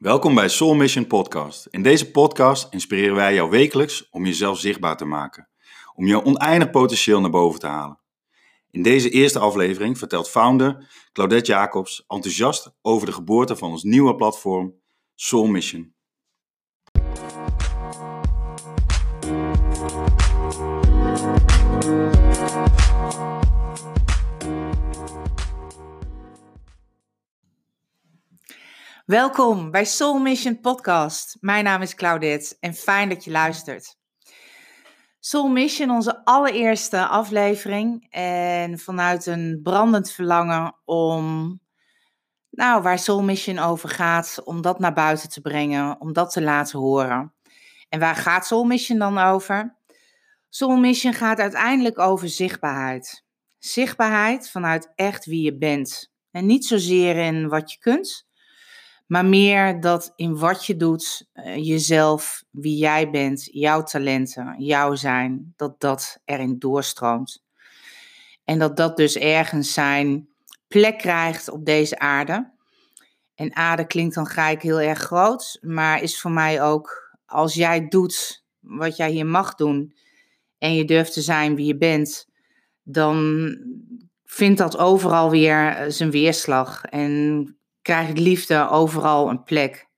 Welkom bij Soul Mission Podcast. In deze podcast inspireren wij jou wekelijks om jezelf zichtbaar te maken, om je oneindig potentieel naar boven te halen. In deze eerste aflevering vertelt founder Claudette Jacobs enthousiast over de geboorte van ons nieuwe platform Soul Mission. Welkom bij Soul Mission Podcast. Mijn naam is Claudette en fijn dat je luistert. Soul Mission, onze allereerste aflevering. En vanuit een brandend verlangen om, nou, waar Soul Mission over gaat, om dat naar buiten te brengen, om dat te laten horen. En waar gaat Soul Mission dan over? Soul Mission gaat uiteindelijk over zichtbaarheid. Zichtbaarheid vanuit echt wie je bent. En niet zozeer in wat je kunt, maar meer dat in wat je doet, uh, jezelf, wie jij bent, jouw talenten, jouw zijn, dat dat erin doorstroomt. En dat dat dus ergens zijn plek krijgt op deze aarde. En aarde klinkt dan gelijk heel erg groot, maar is voor mij ook als jij doet wat jij hier mag doen en je durft te zijn wie je bent, dan vindt dat overal weer eh, zijn weerslag. En krijgt liefde overal een plek.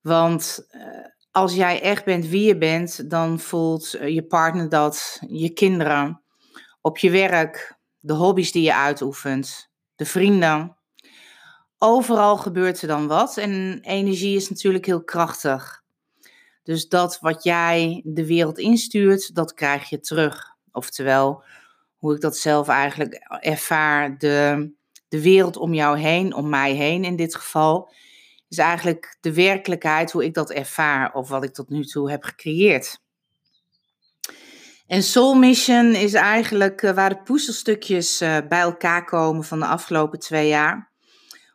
Want uh, als jij echt bent wie je bent, dan voelt uh, je partner dat, je kinderen, op je werk, de hobby's die je uitoefent, de vrienden. Overal gebeurt er dan wat en energie is natuurlijk heel krachtig. Dus dat wat jij de wereld instuurt, dat krijg je terug. Oftewel, hoe ik dat zelf eigenlijk ervaar, de, de wereld om jou heen, om mij heen in dit geval, is eigenlijk de werkelijkheid hoe ik dat ervaar of wat ik tot nu toe heb gecreëerd. En Soul Mission is eigenlijk uh, waar de puzzelstukjes uh, bij elkaar komen van de afgelopen twee jaar.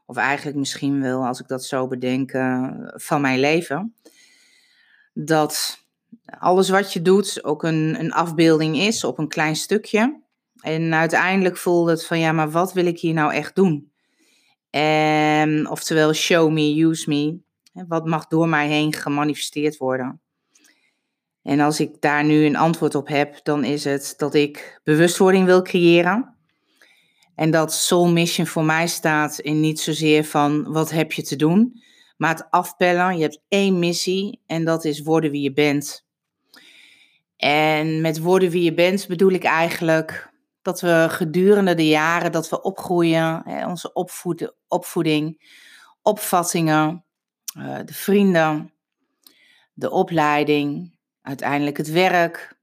Of eigenlijk misschien wel, als ik dat zo bedenk, uh, van mijn leven. Dat alles wat je doet ook een, een afbeelding is op een klein stukje. En uiteindelijk voelde het van ja, maar wat wil ik hier nou echt doen? En, oftewel, show me, use me. Wat mag door mij heen gemanifesteerd worden? En als ik daar nu een antwoord op heb, dan is het dat ik bewustwording wil creëren. En dat Soul Mission voor mij staat in niet zozeer van wat heb je te doen, maar het afpellen. Je hebt één missie en dat is worden wie je bent. En met worden wie je bent bedoel ik eigenlijk dat we gedurende de jaren dat we opgroeien, hè, onze opvoed, opvoeding, opvattingen, uh, de vrienden, de opleiding, uiteindelijk het werk.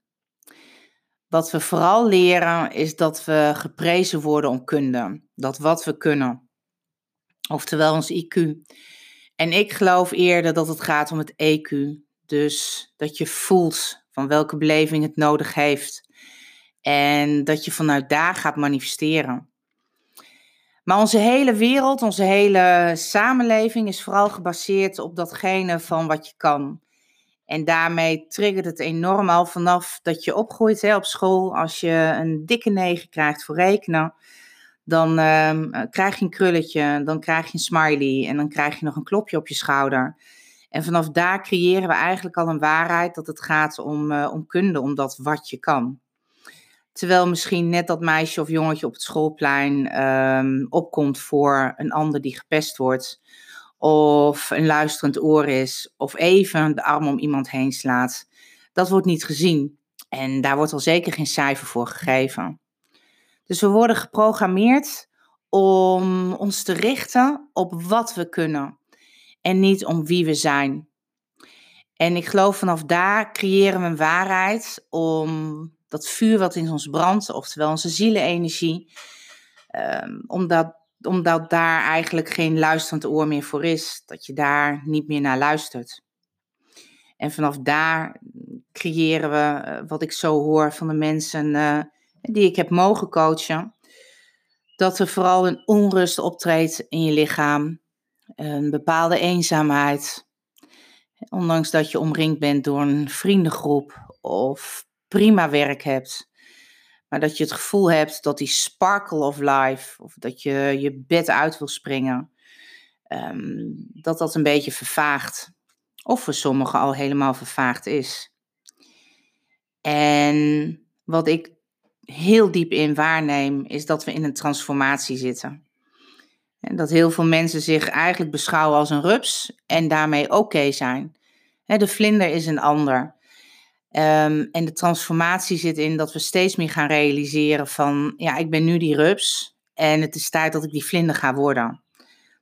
Wat we vooral leren is dat we geprezen worden om kunde, dat wat we kunnen, oftewel ons IQ. En ik geloof eerder dat het gaat om het EQ, dus dat je voelt van welke beleving het nodig heeft en dat je vanuit daar gaat manifesteren. Maar onze hele wereld, onze hele samenleving is vooral gebaseerd op datgene van wat je kan. En daarmee triggert het enorm al vanaf dat je opgroeit hè, op school. Als je een dikke negen krijgt voor rekenen, dan uh, krijg je een krulletje, dan krijg je een smiley en dan krijg je nog een klopje op je schouder. En vanaf daar creëren we eigenlijk al een waarheid dat het gaat om, uh, om kunde, om dat wat je kan. Terwijl misschien net dat meisje of jongetje op het schoolplein um, opkomt voor een ander die gepest wordt. Of een luisterend oor is. Of even de arm om iemand heen slaat. Dat wordt niet gezien. En daar wordt al zeker geen cijfer voor gegeven. Dus we worden geprogrammeerd om ons te richten op wat we kunnen. En niet om wie we zijn. En ik geloof vanaf daar creëren we een waarheid om dat vuur wat in ons brandt, oftewel onze zielenenergie, um, omdat, omdat daar eigenlijk geen luisterend oor meer voor is, dat je daar niet meer naar luistert. En vanaf daar creëren we, uh, wat ik zo hoor van de mensen uh, die ik heb mogen coachen, dat er vooral een onrust optreedt in je lichaam, een bepaalde eenzaamheid. Ondanks dat je omringd bent door een vriendengroep of prima werk hebt. Maar dat je het gevoel hebt dat die sparkle of life, of dat je je bed uit wil springen, ehm, dat dat een beetje vervaagt. Of voor sommigen al helemaal vervaagd is. En wat ik heel diep in waarneem, is dat we in een transformatie zitten. En dat heel veel mensen zich eigenlijk beschouwen als een rups en daarmee oké zijn. De vlinder is een ander. Ehm, en de transformatie zit in dat we steeds meer gaan realiseren van, ja, ik ben nu die rups en het is tijd dat ik die vlinder ga worden.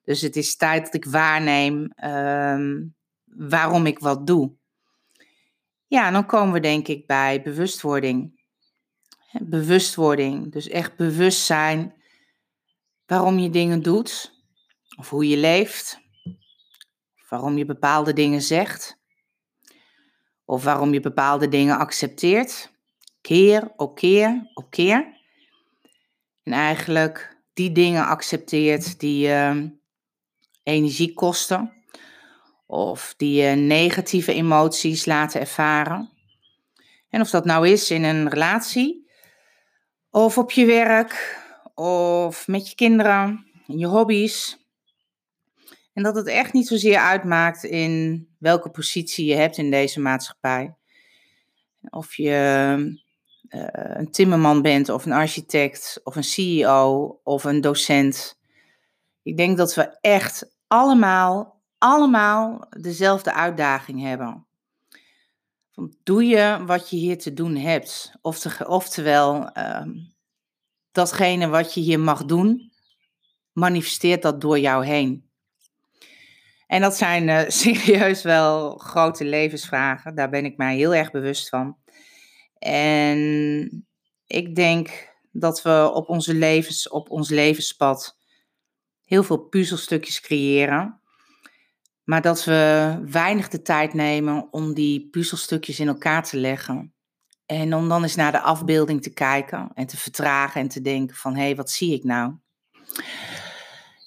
Dus het is tijd dat ik waarneem ehm, waarom ik wat doe. Ja, dan komen we denk ik bij bewustwording. Bewustwording, dus echt bewust zijn waarom je dingen doet, of hoe je leeft, waarom je bepaalde dingen zegt, of waarom je bepaalde dingen accepteert, keer op keer op keer. En eigenlijk die dingen accepteert die uh, energie kosten, of die je negatieve emoties laten ervaren. En of dat nou is in een relatie, of op je werk, of met je kinderen, in je hobby's. En dat het echt niet zozeer uitmaakt in welke positie je hebt in deze maatschappij. Of je uh, een timmerman bent, of een architect, of een CEO, of een docent. Ik denk dat we echt allemaal, allemaal dezelfde uitdaging hebben. Doe je wat je hier te doen hebt? Oftewel, uh, datgene wat je hier mag doen, manifesteert dat door jou heen. En dat zijn uh, serieus wel grote levensvragen. Daar ben ik mij heel erg bewust van. En ik denk dat we op, onze levens, op ons levenspad heel veel puzzelstukjes creëren. Maar dat we weinig de tijd nemen om die puzzelstukjes in elkaar te leggen. En om dan eens naar de afbeelding te kijken en te vertragen en te denken van hé, hey, wat zie ik nou?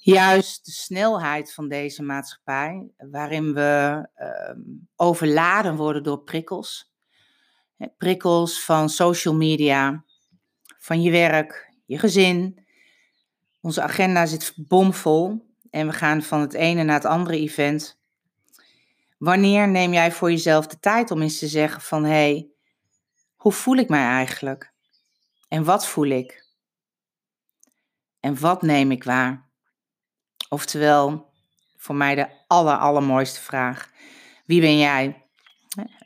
Juist de snelheid van deze maatschappij, waarin we uh, overladen worden door prikkels. Prikkels van social media, van je werk, je gezin. Onze agenda zit bomvol en we gaan van het ene naar het andere event. Wanneer neem jij voor jezelf de tijd om eens te zeggen van hé, hey, hoe voel ik mij eigenlijk? En wat voel ik? En wat neem ik waar? Oftewel, voor mij de aller, allermooiste vraag. Wie ben jij?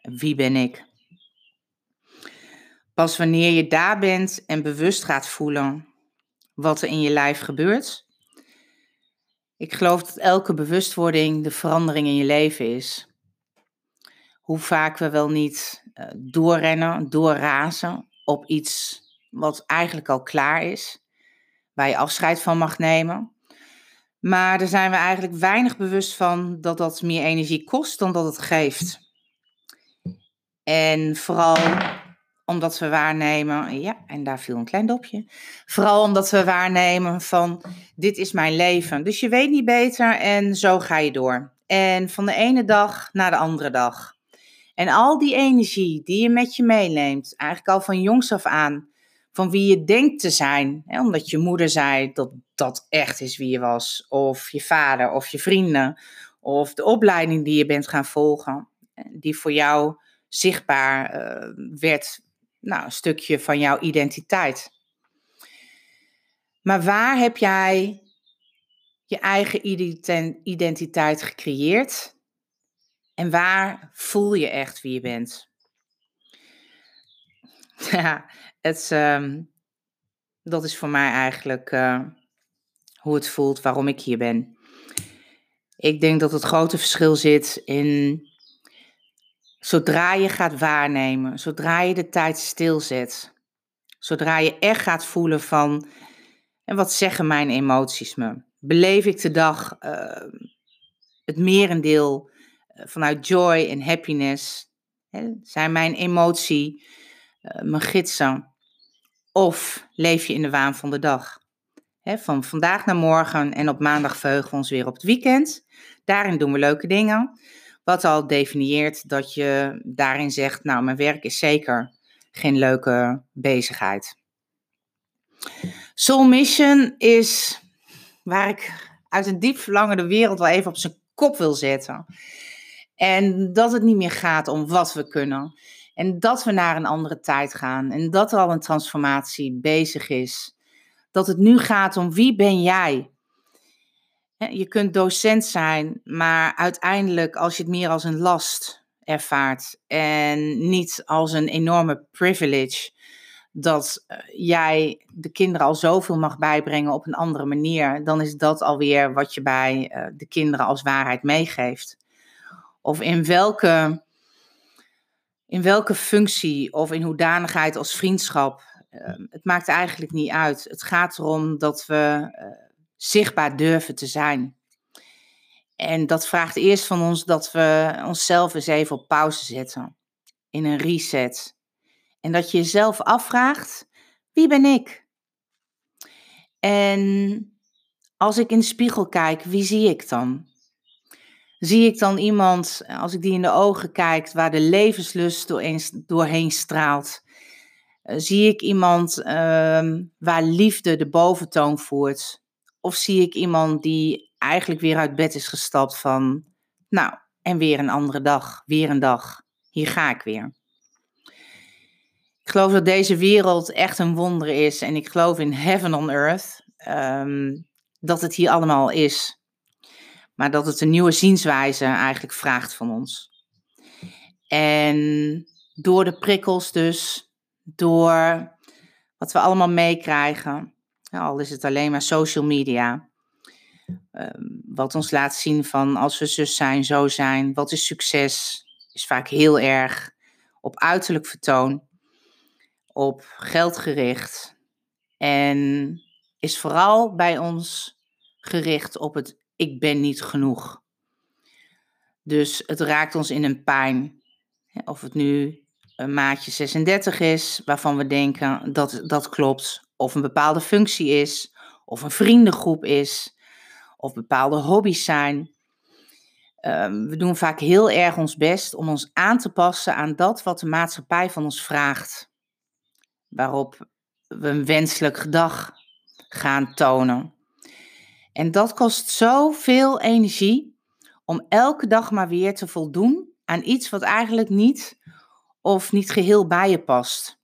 Wie ben ik? Pas wanneer je daar bent en bewust gaat voelen wat er in je lijf gebeurt. Ik geloof dat elke bewustwording de verandering in je leven is. Hoe vaak we wel niet uh, doorrennen, doorrazen op iets wat eigenlijk al klaar is, waar je afscheid van mag nemen. Maar daar zijn we eigenlijk weinig bewust van dat dat meer energie kost dan dat het geeft. En vooral omdat we waarnemen, ja, en daar viel een klein dopje. Vooral omdat we waarnemen van, dit is mijn leven. Dus je weet niet beter en zo ga je door. En van de ene dag naar de andere dag. En al die energie die je met je meeneemt, eigenlijk al van jongs af aan, van wie je denkt te zijn, hè, omdat je moeder zei dat dat echt is wie je was, of je vader, of je vrienden, of de opleiding die je bent gaan volgen, die voor jou zichtbaar uh, werd, nou, een stukje van jouw identiteit. Maar waar heb jij je eigen identiteit gecreëerd? En waar voel je echt wie je bent? Ja, het, um, dat is voor mij eigenlijk uh, hoe het voelt, waarom ik hier ben. Ik denk dat het grote verschil zit in zodra je gaat waarnemen, zodra je de tijd stilzet, zodra je echt gaat voelen van, en wat zeggen mijn emoties me? Beleef ik de dag uh, het merendeel uh, vanuit joy en happiness? Hè? Zijn mijn emotie, uh, mijn gidsen? Of leef je in de waan van de dag? van vandaag naar morgen en op maandag veugen we ons weer op het weekend. Daarin doen we leuke dingen. Wat al definieert dat je daarin zegt, nou mijn werk is zeker geen leuke bezigheid. Soul Mission is waar ik uit een diep verlangen de wereld wel even op zijn kop wil zetten. En dat het niet meer gaat om wat we kunnen. En dat we naar een andere tijd gaan. En dat er al een transformatie bezig is. Dat het nu gaat om wie ben jij? Je kunt docent zijn, maar uiteindelijk als je het meer als een last ervaart en niet als een enorme privilege, dat eh, jij de kinderen al zoveel mag bijbrengen op een andere manier, dan is dat alweer wat je bij eh, de kinderen als waarheid meegeeft. Of in welke, in welke functie of in hoedanigheid als vriendschap. Ehm, het maakt eigenlijk niet uit. Het gaat erom dat we eh, zichtbaar durven te zijn. En dat vraagt eerst van ons dat we onszelf eens even op pauze zetten. In een reset. En dat je jezelf afvraagt: wie ben ik? En als ik in de spiegel kijk, wie zie ik dan? Zie ik dan iemand, als ik die in de ogen kijk, waar de levenslust doorheen, straalt? Eh, zie ik iemand ehm, waar liefde de boventoon voert? Of zie ik iemand die eigenlijk weer uit bed is gestapt van, nou, en weer een andere dag, weer een dag, hier ga ik weer. Ik geloof dat deze wereld echt een wonder is en ik geloof in heaven on earth, ehm, dat het hier allemaal is. Maar dat het een nieuwe zienswijze eigenlijk vraagt van ons. En door de prikkels dus, door wat we allemaal meekrijgen, al is het alleen maar social media, ehm, wat ons laat zien van als we zus zijn, zo zijn, wat is succes, is vaak heel erg op uiterlijk vertoon op geld gericht en is vooral bij ons gericht op het ik ben niet genoeg. Dus het raakt ons in een pijn. Of het nu een maatje 36 is, waarvan we denken dat dat klopt. Of een bepaalde functie is, of een vriendengroep is, of bepaalde hobby's zijn. Ehm, we doen vaak heel erg ons best om ons aan te passen aan dat wat de maatschappij van ons vraagt waarop we een wenselijk gedag gaan tonen. En dat kost zoveel energie om elke dag maar weer te voldoen aan iets wat eigenlijk niet of niet geheel bij je past.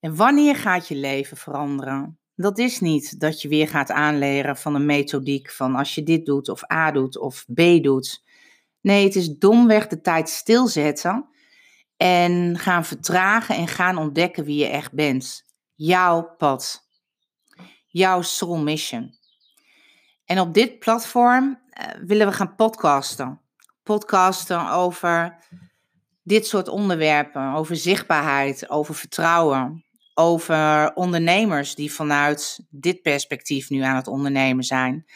En wanneer gaat je leven veranderen? Dat is niet dat je weer gaat aanleren van een methodiek van als je dit doet of A doet of B doet. Nee, het is domweg de tijd stilzetten en gaan vertragen en gaan ontdekken wie je echt bent. Jouw pad. Jouw soul mission. En op dit platform uh, willen we gaan podcasten. Podcasten over dit soort onderwerpen. Over zichtbaarheid, over vertrouwen. Over ondernemers die vanuit dit perspectief nu aan het ondernemen zijn.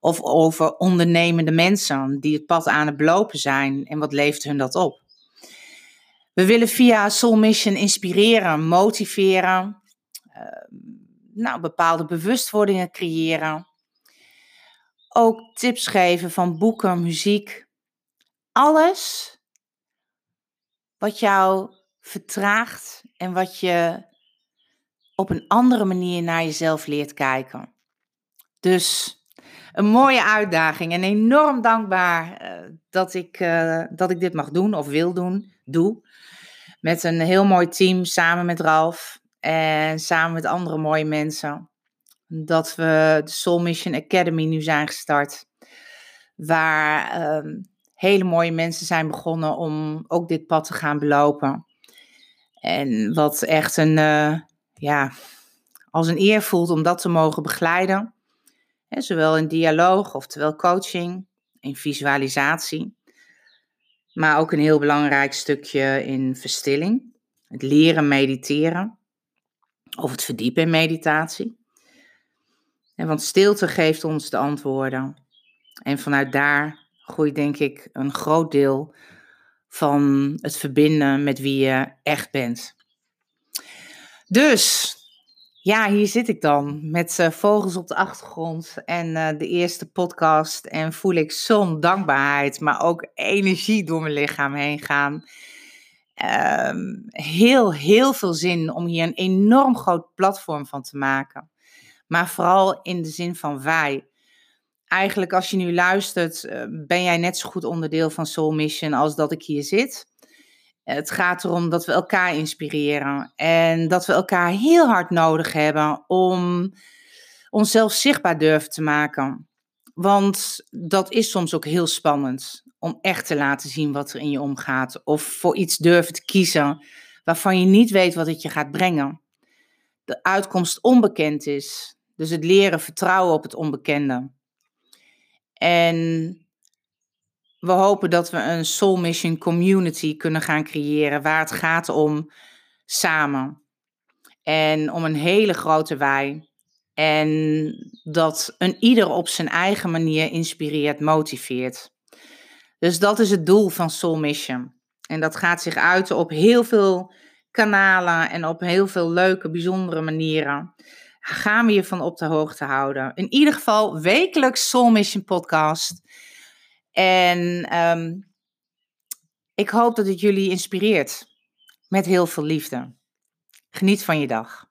Of over ondernemende mensen die het pad aan het belopen zijn en wat levert hun dat op. We willen via Soul Mission inspireren, motiveren, uh, nou, bepaalde bewustwordingen creëren. Ook tips geven van boeken, muziek. Alles wat jou vertraagt en wat je op een andere manier naar jezelf leert kijken. Dus een mooie uitdaging en enorm dankbaar uh, dat, ik, uh, dat ik dit mag doen of wil doen, doe. Met een heel mooi team samen met Ralf en samen met andere mooie mensen. Dat we de Soul Mission Academy nu zijn gestart. Waar um, hele mooie mensen zijn begonnen om ook dit pad te gaan belopen. En wat echt een, uh, ja, als een eer voelt om dat te mogen begeleiden. Zowel in dialoog, oftewel coaching, in visualisatie. Maar ook een heel belangrijk stukje in verstilling. Het leren mediteren. Of het verdiepen in meditatie. En want stilte geeft ons de antwoorden. En vanuit daar groeit denk ik een groot deel van het verbinden met wie je echt bent. Dus ja, hier zit ik dan met uh, vogels op de achtergrond en uh, de eerste podcast. En voel ik zo'n dankbaarheid, maar ook energie door mijn lichaam heen gaan. Um, heel, heel veel zin om hier een enorm groot platform van te maken. Maar vooral in de zin van wij. eigenlijk als je nu luistert, eh, ben jij net zo goed onderdeel van Soul Mission als dat ik hier zit. Het gaat erom dat we elkaar inspireren en dat we elkaar heel hard nodig hebben om onszelf zichtbaar durven te maken. Want dat is soms ook heel spannend om echt te laten zien wat er in je omgaat. Of voor iets durven te kiezen waarvan je niet weet wat het je gaat brengen. De uitkomst onbekend is. Dus het leren vertrouwen op het onbekende. En we hopen dat we een Soul Mission community kunnen gaan creëren waar het gaat om samen. En om een hele grote wij. En dat een ieder op zijn eigen manier inspireert, motiveert. Dus dat is het doel van Soul Mission. En dat gaat zich uiten op heel veel kanalen en op heel veel leuke, bijzondere manieren. Gaan we je van op de hoogte houden. In ieder geval wekelijks Soul Mission podcast. En ehm, ik hoop dat het jullie inspireert. Met heel veel liefde. Geniet van je dag.